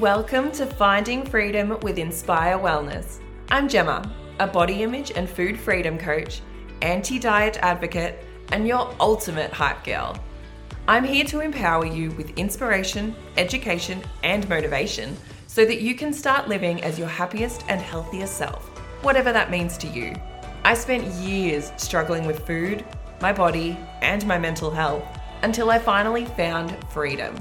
Welcome to Finding Freedom with Inspire Wellness. I'm Gemma, a body image and food freedom coach, anti diet advocate, and your ultimate hype girl. I'm here to empower you with inspiration, education, and motivation so that you can start living as your happiest and healthiest self, whatever that means to you. I spent years struggling with food, my body, and my mental health until I finally found freedom.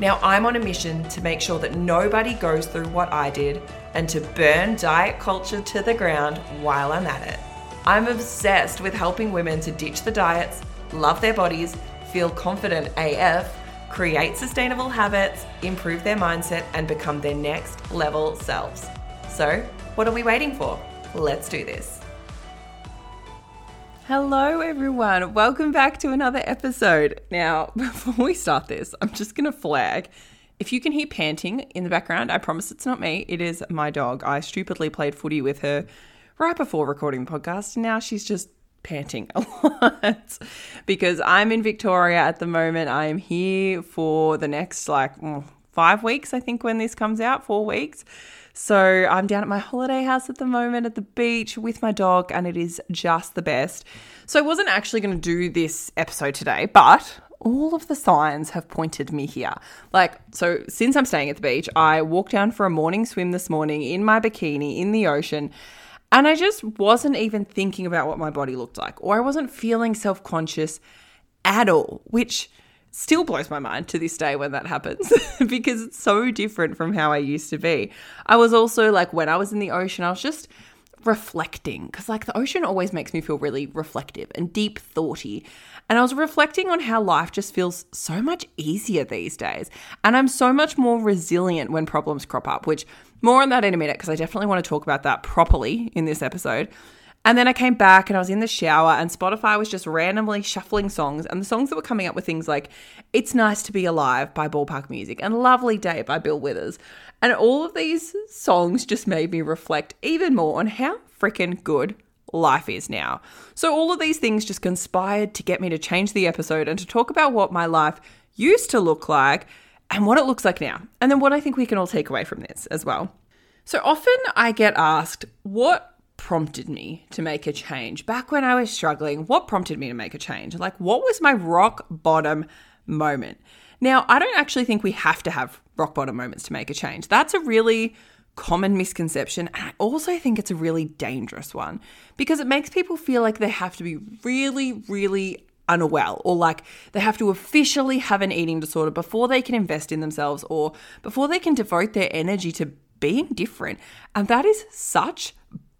Now I'm on a mission to make sure that nobody goes through what I did and to burn diet culture to the ground while I'm at it. I'm obsessed with helping women to ditch the diets, love their bodies, feel confident AF, create sustainable habits, improve their mindset, and become their next level selves. So, what are we waiting for? Let's do this. Hello, everyone. Welcome back to another episode. Now, before we start this, I'm just going to flag. If you can hear panting in the background, I promise it's not me. It is my dog. I stupidly played footy with her right before recording the podcast, and now she's just panting a lot because I'm in Victoria at the moment. I am here for the next like mm, five weeks, I think, when this comes out, four weeks. So I'm down at my holiday house at the moment at the beach with my dog, and it is just the best. So I wasn't actually going to do this episode today, but all of the signs have pointed me here. Like, so since I'm staying at the beach, I walked down for a morning swim this morning in my bikini in the ocean. And I just wasn't even thinking about what my body looked like, or I wasn't feeling self conscious at all, which still blows my mind to this day when that happens because it's so different from how I used to be. I was also like, when I was in the ocean, I was just reflecting because, like, the ocean always makes me feel really reflective and deep thoughty. And I was reflecting on how life just feels so much easier these days. And I'm so much more resilient when problems crop up, which more on that in a minute because I definitely want to talk about that properly in this episode. And then I came back and I was in the shower, and Spotify was just randomly shuffling songs. And the songs that were coming up were things like It's Nice to Be Alive by Ball Park Music and Lovely Day by Bill Withers. And all of these songs just made me reflect even more on how freaking good life is now. So, all of these things just conspired to get me to change the episode and to talk about what my life used to look like and what it looks like now. And then what I think we can all take away from this as well. So, often I get asked, What prompted me to make a change? Back when I was struggling, what prompted me to make a change? Like, what was my rock bottom moment? Now, I don't actually think we have to have rock bottom moments to make a change. That's a really common misconception. And I also think it's a really dangerous one because it makes people feel like they have to be really, really unwell or like they have to officially have an eating disorder before they can invest in themselves or before they can devote their energy to being different. And that is such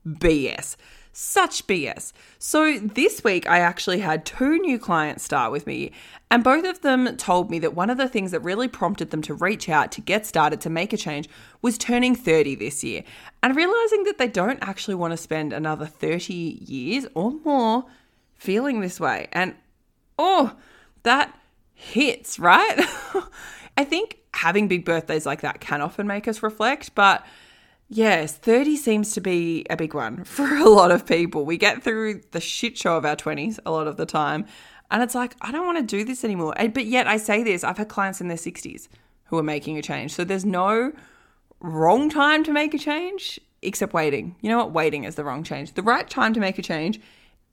BS. Such BS. So this week, I actually had two new clients start with me, and both of them told me that one of the things that really prompted them to reach out to get started to make a change was turning 30 this year and realizing that they don't actually want to spend another 30 years or more feeling this way. And oh, that hits, right? I think having big birthdays like that can often make us reflect, but Yes, 30 seems to be a big one for a lot of people. We get through the shit show of our 20s a lot of the time. And it's like, I don't want to do this anymore. But yet I say this, I've had clients in their 60s who are making a change. So there's no wrong time to make a change except waiting. You know what? Waiting is the wrong change. The right time to make a change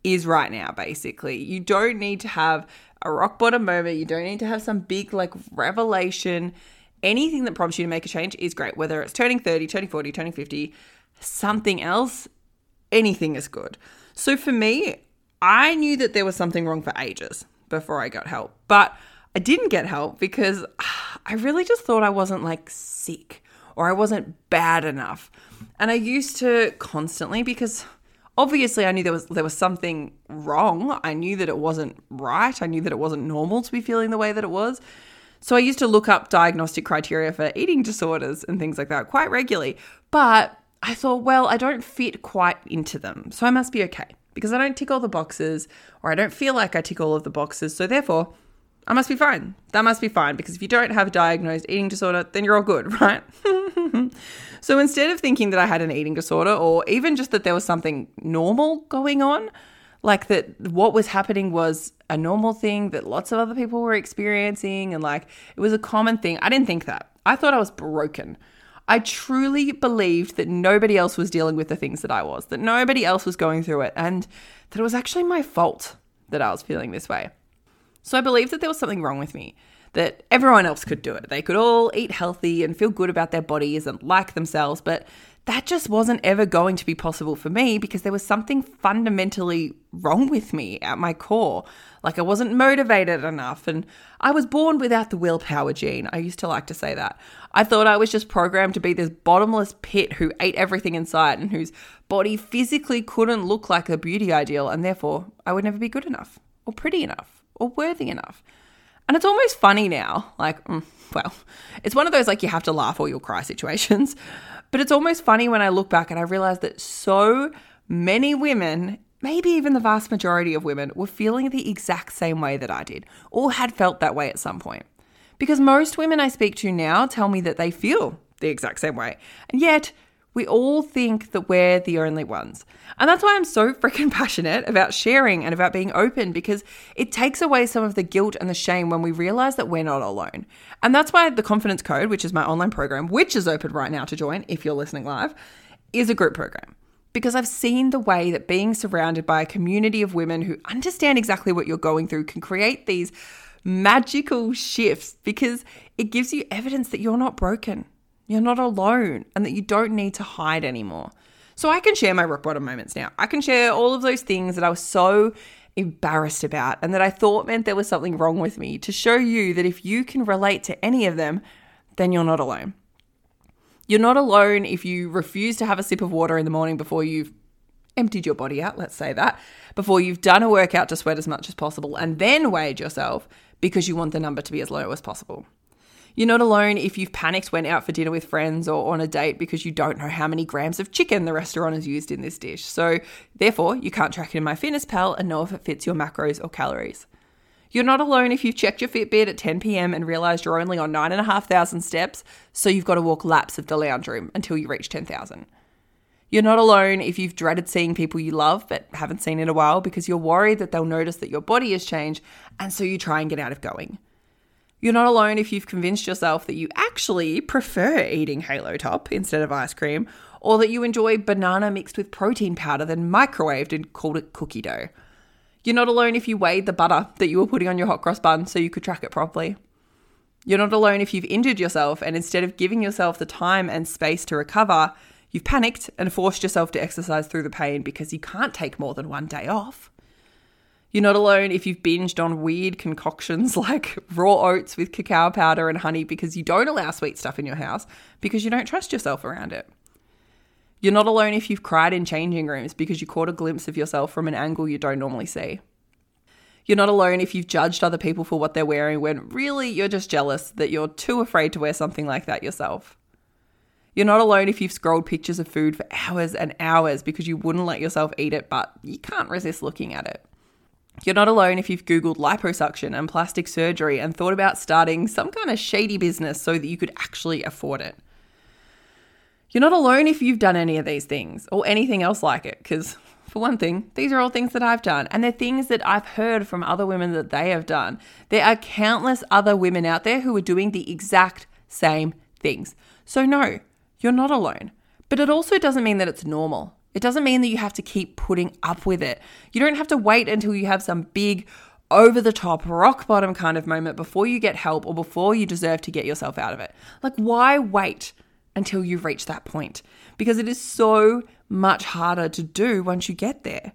is right now, basically. You don't need to have a rock bottom moment. You don't need to have some big like revelation anything that prompts you to make a change is great, whether it's turning 30, turning 40, turning 50, something else, anything is good. So for me, I knew that there was something wrong for ages before I got help, but I didn't get help because I really just thought I wasn't like sick or I wasn't bad enough. And I used to constantly because obviously I knew there was there was something wrong. I knew that it wasn't right. I knew that it wasn't normal to be feeling the way that it was. So I used to look up diagnostic criteria for eating disorders and things like that quite regularly. But I thought, well, I don't fit quite into them. So I must be okay because I don't tick all the boxes or I don't feel like I tick all of the boxes. So therefore, I must be fine. That must be fine because if you don't have a diagnosed eating disorder, then you're all good, right? so instead of thinking that I had an eating disorder or even just that there was something normal going on, like that what was happening was a normal thing that lots of other people were experiencing and like it was a common thing. I didn't think that. I thought I was broken. I truly believed that nobody else was dealing with the things that I was, that nobody else was going through it, and that it was actually my fault that I was feeling this way. So I believed that there was something wrong with me, that everyone else could do it. They could all eat healthy and feel good about their bodies and like themselves, but that just wasn't ever going to be possible for me because there was something fundamentally wrong with me at my core. Like I wasn't motivated enough and I was born without the willpower gene. I used to like to say that. I thought I was just programmed to be this bottomless pit who ate everything in sight and whose body physically couldn't look like a beauty ideal and therefore I would never be good enough or pretty enough or worthy enough. And it's almost funny now. Like, mm, well, it's one of those like you have to laugh or you'll cry situations. But it's almost funny when I look back and I realize that so many women, maybe even the vast majority of women, were feeling the exact same way that I did, or had felt that way at some point. Because most women I speak to now tell me that they feel the exact same way. And yet, we all think that we're the only ones. And that's why I'm so freaking passionate about sharing and about being open because it takes away some of the guilt and the shame when we realize that we're not alone. And that's why the Confidence Code, which is my online program, which is open right now to join if you're listening live, is a group program. Because I've seen the way that being surrounded by a community of women who understand exactly what you're going through can create these magical shifts because it gives you evidence that you're not broken you're not alone and that you don't need to hide anymore. So I can share my rock bottom moments now. I can share all of those things that I was so embarrassed about and that I thought meant there was something wrong with me to show you that if you can relate to any of them, then you're not alone. You're not alone if you refuse to have a sip of water in the morning before you've emptied your body out, let's say that, before you've done a workout to sweat as much as possible and then weighed yourself because you want the number to be as low as possible. You're not alone if you've panicked, went out for dinner with friends or on a date because you don't know how many grams of chicken the restaurant has used in this dish. So, therefore, you can't track it in MyFitnessPal and know if it fits your macros or calories. You're not alone if you've checked your Fitbit at 10 pm and realized you're only on 9,500 steps, so you've got to walk laps of the lounge room until you reach 10,000. You're not alone if you've dreaded seeing people you love but haven't seen in a while because you're worried that they'll notice that your body has changed and so you try and get out of going. You're not alone if you've convinced yourself that you actually prefer eating Halo Top instead of ice cream, or that you enjoy banana mixed with protein powder, then microwaved and called it cookie dough. You're not alone if you weighed the butter that you were putting on your hot cross bun so you could track it properly. You're not alone if you've injured yourself and instead of giving yourself the time and space to recover, you've panicked and forced yourself to exercise through the pain because you can't take more than one day off. You're not alone if you've binged on weird concoctions like raw oats with cacao powder and honey because you don't allow sweet stuff in your house because you don't trust yourself around it. You're not alone if you've cried in changing rooms because you caught a glimpse of yourself from an angle you don't normally see. You're not alone if you've judged other people for what they're wearing when really you're just jealous that you're too afraid to wear something like that yourself. You're not alone if you've scrolled pictures of food for hours and hours because you wouldn't let yourself eat it, but you can't resist looking at it. You're not alone if you've Googled liposuction and plastic surgery and thought about starting some kind of shady business so that you could actually afford it. You're not alone if you've done any of these things or anything else like it, because for one thing, these are all things that I've done, and they're things that I've heard from other women that they have done. There are countless other women out there who are doing the exact same things. So, no, you're not alone. But it also doesn't mean that it's normal. It doesn't mean that you have to keep putting up with it. You don't have to wait until you have some big, over the top, rock bottom kind of moment before you get help or before you deserve to get yourself out of it. Like, why wait until you've reached that point? Because it is so much harder to do once you get there.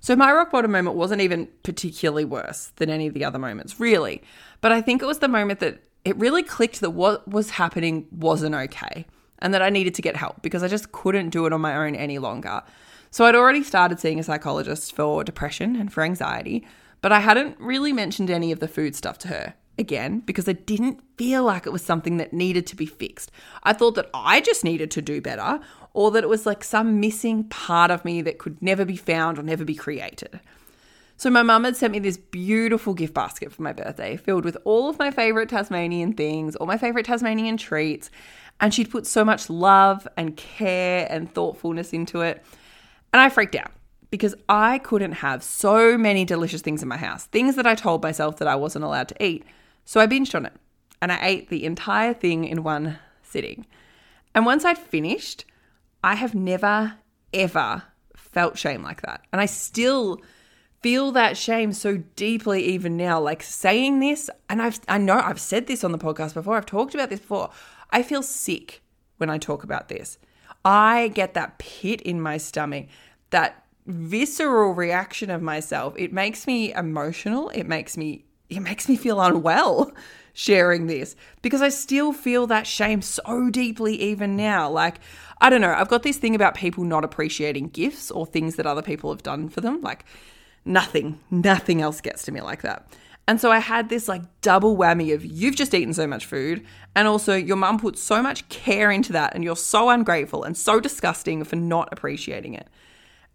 So, my rock bottom moment wasn't even particularly worse than any of the other moments, really. But I think it was the moment that it really clicked that what was happening wasn't okay and that I needed to get help because I just couldn't do it on my own any longer. So I'd already started seeing a psychologist for depression and for anxiety, but I hadn't really mentioned any of the food stuff to her again because I didn't feel like it was something that needed to be fixed. I thought that I just needed to do better or that it was like some missing part of me that could never be found or never be created. So my mum had sent me this beautiful gift basket for my birthday filled with all of my favorite Tasmanian things, all my favorite Tasmanian treats, and she'd put so much love and care and thoughtfulness into it. And I freaked out because I couldn't have so many delicious things in my house, things that I told myself that I wasn't allowed to eat. So I binged on it and I ate the entire thing in one sitting. And once I'd finished, I have never, ever felt shame like that. And I still feel that shame so deeply even now. Like saying this, and I've I know I've said this on the podcast before, I've talked about this before. I feel sick when I talk about this. I get that pit in my stomach, that visceral reaction of myself. It makes me emotional. It makes me it makes me feel unwell sharing this because I still feel that shame so deeply even now. Like, I don't know, I've got this thing about people not appreciating gifts or things that other people have done for them. Like, nothing, nothing else gets to me like that. And so I had this like double whammy of you've just eaten so much food, and also your mum put so much care into that, and you're so ungrateful and so disgusting for not appreciating it.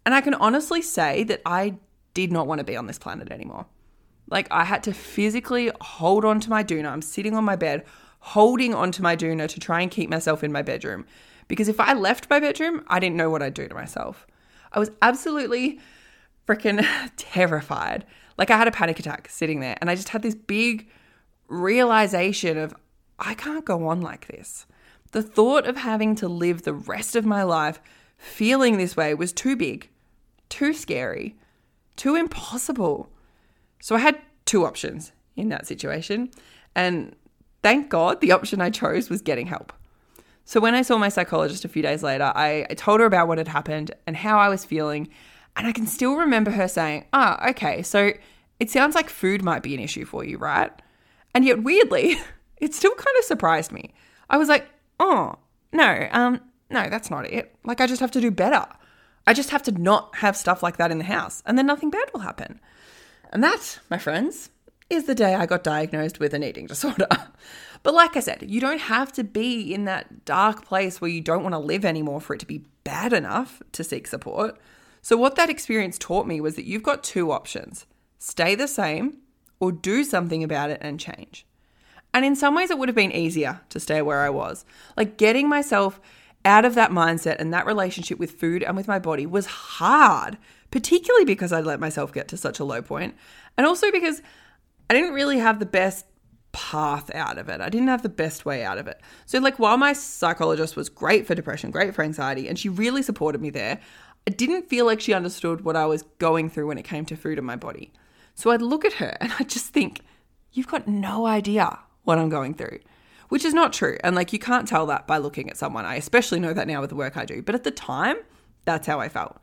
And I can honestly say that I did not want to be on this planet anymore. Like I had to physically hold on to my doona. I'm sitting on my bed, holding onto my doona to try and keep myself in my bedroom. Because if I left my bedroom, I didn't know what I'd do to myself. I was absolutely freaking terrified. Like I had a panic attack sitting there, and I just had this big realization of I can't go on like this. The thought of having to live the rest of my life feeling this way was too big, too scary, too impossible. So I had two options in that situation. And thank God the option I chose was getting help. So when I saw my psychologist a few days later, I, I told her about what had happened and how I was feeling. And I can still remember her saying, Ah, oh, okay, so it sounds like food might be an issue for you, right? And yet, weirdly, it still kind of surprised me. I was like, Oh, no, um, no, that's not it. Like, I just have to do better. I just have to not have stuff like that in the house, and then nothing bad will happen. And that, my friends, is the day I got diagnosed with an eating disorder. but like I said, you don't have to be in that dark place where you don't want to live anymore for it to be bad enough to seek support. So, what that experience taught me was that you've got two options stay the same or do something about it and change. And in some ways, it would have been easier to stay where I was. Like getting myself out of that mindset and that relationship with food and with my body was hard particularly because I'd let myself get to such a low point, and also because I didn't really have the best path out of it. I didn't have the best way out of it. So, like, while my psychologist was great for depression, great for anxiety, and she really supported me there, I didn't feel like she understood what I was going through when it came to food in my body. So I'd look at her and I'd just think, you've got no idea what I'm going through, which is not true. And like, you can't tell that by looking at someone. I especially know that now with the work I do. But at the time, that's how I felt.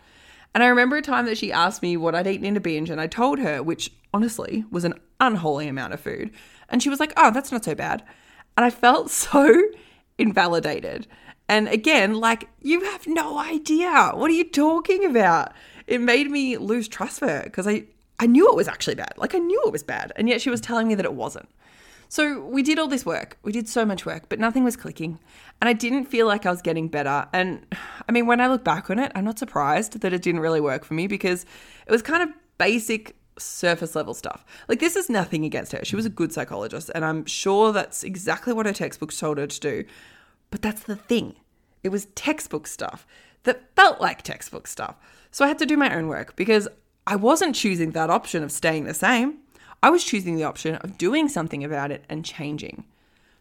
And I remember a time that she asked me what I'd eaten in a binge, and I told her, which honestly was an unholy amount of food. And she was like, oh, that's not so bad. And I felt so invalidated. And again, like, you have no idea. What are you talking about? It made me lose trust for her because I, I knew it was actually bad. Like, I knew it was bad. And yet she was telling me that it wasn't. So we did all this work. We did so much work, but nothing was clicking. And I didn't feel like I was getting better. And I mean, when I look back on it, I'm not surprised that it didn't really work for me because it was kind of basic surface level stuff. Like, this is nothing against her. She was a good psychologist, and I'm sure that's exactly what her textbooks told her to do. But that's the thing it was textbook stuff that felt like textbook stuff. So I had to do my own work because I wasn't choosing that option of staying the same. I was choosing the option of doing something about it and changing.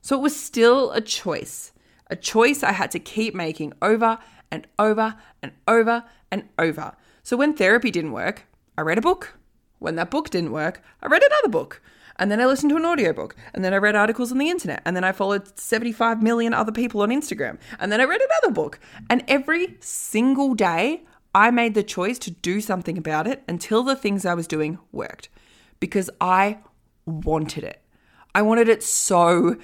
So it was still a choice, a choice I had to keep making over and over and over and over. So when therapy didn't work, I read a book. When that book didn't work, I read another book. And then I listened to an audiobook. And then I read articles on the internet. And then I followed 75 million other people on Instagram. And then I read another book. And every single day, I made the choice to do something about it until the things I was doing worked because I wanted it. I wanted it so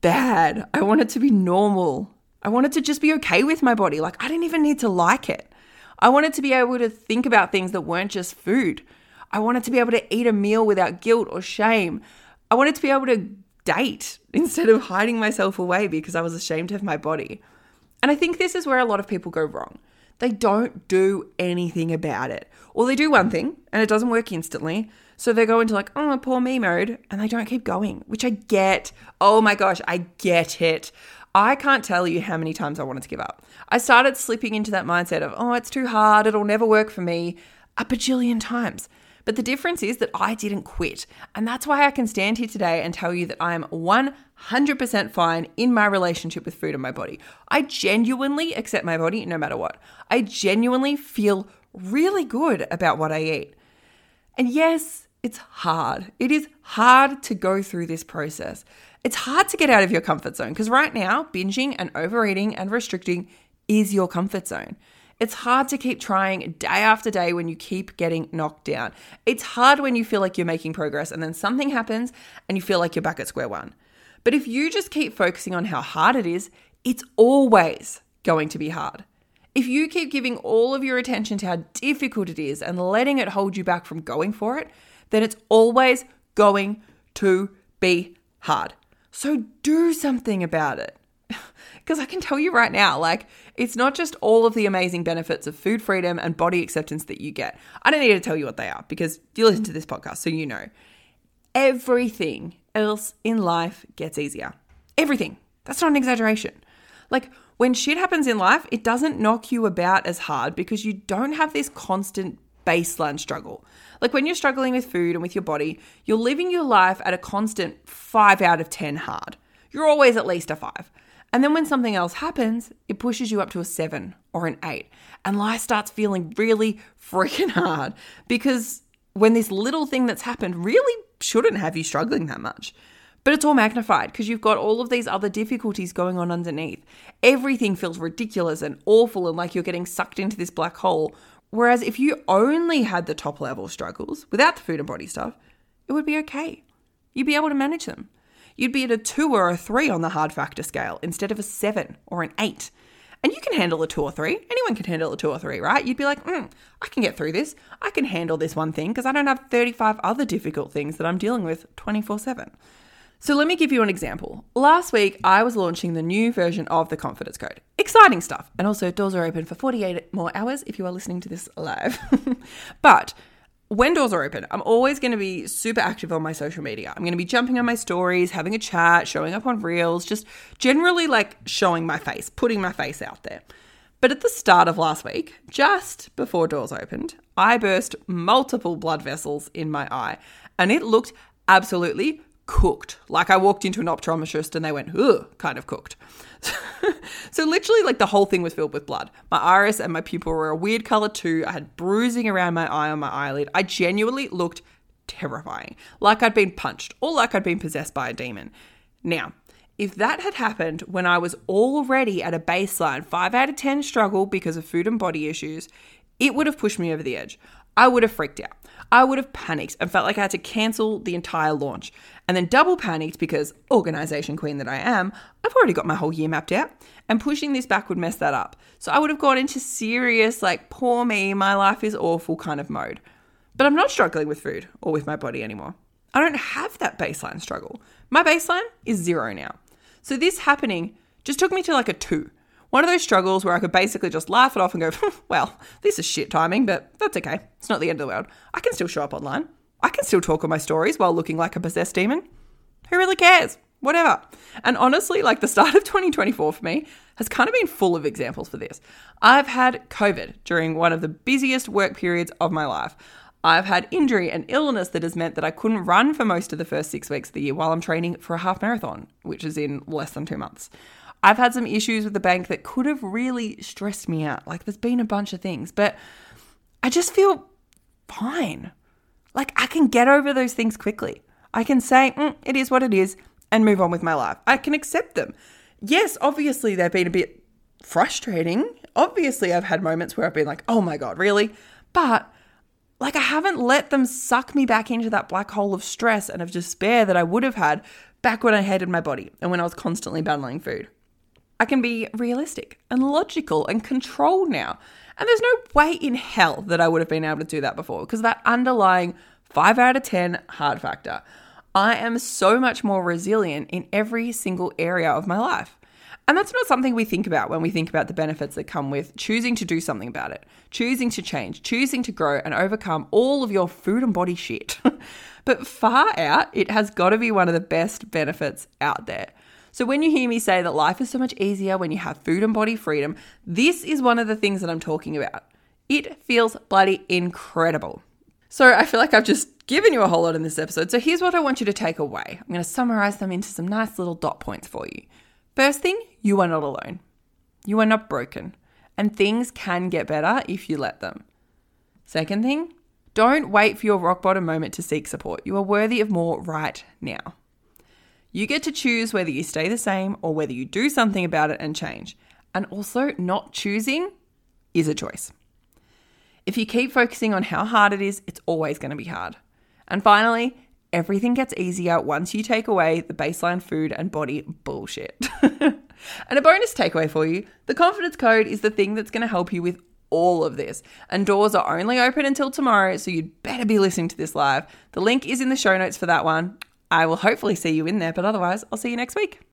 bad. I wanted to be normal. I wanted to just be okay with my body. Like, I didn't even need to like it. I wanted to be able to think about things that weren't just food. I wanted to be able to eat a meal without guilt or shame. I wanted to be able to date instead of hiding myself away because I was ashamed of my body. And I think this is where a lot of people go wrong. They don't do anything about it. Or they do one thing and it doesn't work instantly. So they go into like, oh, poor me mode, and they don't keep going, which I get. Oh my gosh, I get it. I can't tell you how many times I wanted to give up. I started slipping into that mindset of, oh, it's too hard, it'll never work for me, a bajillion times. But the difference is that I didn't quit. And that's why I can stand here today and tell you that I am 100% fine in my relationship with food and my body. I genuinely accept my body no matter what. I genuinely feel really good about what I eat. And yes, it's hard. It is hard to go through this process. It's hard to get out of your comfort zone because right now, binging and overeating and restricting is your comfort zone. It's hard to keep trying day after day when you keep getting knocked down. It's hard when you feel like you're making progress and then something happens and you feel like you're back at square one. But if you just keep focusing on how hard it is, it's always going to be hard. If you keep giving all of your attention to how difficult it is and letting it hold you back from going for it, then it's always going to be hard. So do something about it. Because I can tell you right now, like, it's not just all of the amazing benefits of food freedom and body acceptance that you get. I don't need to tell you what they are because you listen to this podcast, so you know. Everything else in life gets easier. Everything. That's not an exaggeration. Like, when shit happens in life, it doesn't knock you about as hard because you don't have this constant baseline struggle. Like when you're struggling with food and with your body, you're living your life at a constant 5 out of 10 hard. You're always at least a 5. And then when something else happens, it pushes you up to a 7 or an 8. And life starts feeling really freaking hard because when this little thing that's happened really shouldn't have you struggling that much. But it's all magnified because you've got all of these other difficulties going on underneath. Everything feels ridiculous and awful and like you're getting sucked into this black hole Whereas if you only had the top level struggles without the food and body stuff, it would be okay. You'd be able to manage them. You'd be at a two or a three on the hard factor scale instead of a seven or an eight. And you can handle a two or three. Anyone can handle a two or three, right? You'd be like, mm, I can get through this. I can handle this one thing because I don't have 35 other difficult things that I'm dealing with 24 7. So let me give you an example. Last week, I was launching the new version of the Confidence Code. Exciting stuff. And also, doors are open for 48 more hours if you are listening to this live. but when doors are open, I'm always going to be super active on my social media. I'm going to be jumping on my stories, having a chat, showing up on reels, just generally like showing my face, putting my face out there. But at the start of last week, just before doors opened, I burst multiple blood vessels in my eye and it looked absolutely cooked. Like I walked into an optometrist and they went, ugh, kind of cooked. so literally, like the whole thing was filled with blood. My iris and my pupil were a weird color too. I had bruising around my eye on my eyelid. I genuinely looked terrifying, like I'd been punched or like I'd been possessed by a demon. Now, if that had happened when I was already at a baseline 5 out of 10 struggle because of food and body issues, it would have pushed me over the edge. I would have freaked out. I would have panicked and felt like I had to cancel the entire launch. And then double panicked because, organization queen that I am, I've already got my whole year mapped out. And pushing this back would mess that up. So I would have gone into serious, like, poor me, my life is awful kind of mode. But I'm not struggling with food or with my body anymore. I don't have that baseline struggle. My baseline is zero now. So this happening just took me to like a two. One of those struggles where I could basically just laugh it off and go, well, this is shit timing, but that's okay. It's not the end of the world. I can still show up online. I can still talk on my stories while looking like a possessed demon. Who really cares? Whatever. And honestly, like the start of 2024 for me has kind of been full of examples for this. I've had COVID during one of the busiest work periods of my life. I've had injury and illness that has meant that I couldn't run for most of the first six weeks of the year while I'm training for a half marathon, which is in less than two months. I've had some issues with the bank that could have really stressed me out. Like there's been a bunch of things, but I just feel fine. Like I can get over those things quickly. I can say, mm, it is what it is and move on with my life. I can accept them. Yes, obviously they've been a bit frustrating. Obviously, I've had moments where I've been like, oh my God, really? But like, I haven't let them suck me back into that black hole of stress and of despair that I would have had back when I hated my body and when I was constantly battling food. I can be realistic and logical and controlled now. And there's no way in hell that I would have been able to do that before because that underlying 5 out of 10 hard factor. I am so much more resilient in every single area of my life. And that's not something we think about when we think about the benefits that come with choosing to do something about it, choosing to change, choosing to grow and overcome all of your food and body shit. but far out, it has got to be one of the best benefits out there. So when you hear me say that life is so much easier when you have food and body freedom, this is one of the things that I'm talking about. It feels bloody incredible. So I feel like I've just given you a whole lot in this episode. So here's what I want you to take away. I'm going to summarize them into some nice little dot points for you. First thing, you are not alone. You are not broken. And things can get better if you let them. Second thing, don't wait for your rock bottom moment to seek support. You are worthy of more right now. You get to choose whether you stay the same or whether you do something about it and change. And also, not choosing is a choice. If you keep focusing on how hard it is, it's always going to be hard. And finally, everything gets easier once you take away the baseline food and body bullshit. and a bonus takeaway for you the confidence code is the thing that's going to help you with all of this. And doors are only open until tomorrow, so you'd better be listening to this live. The link is in the show notes for that one. I will hopefully see you in there, but otherwise, I'll see you next week.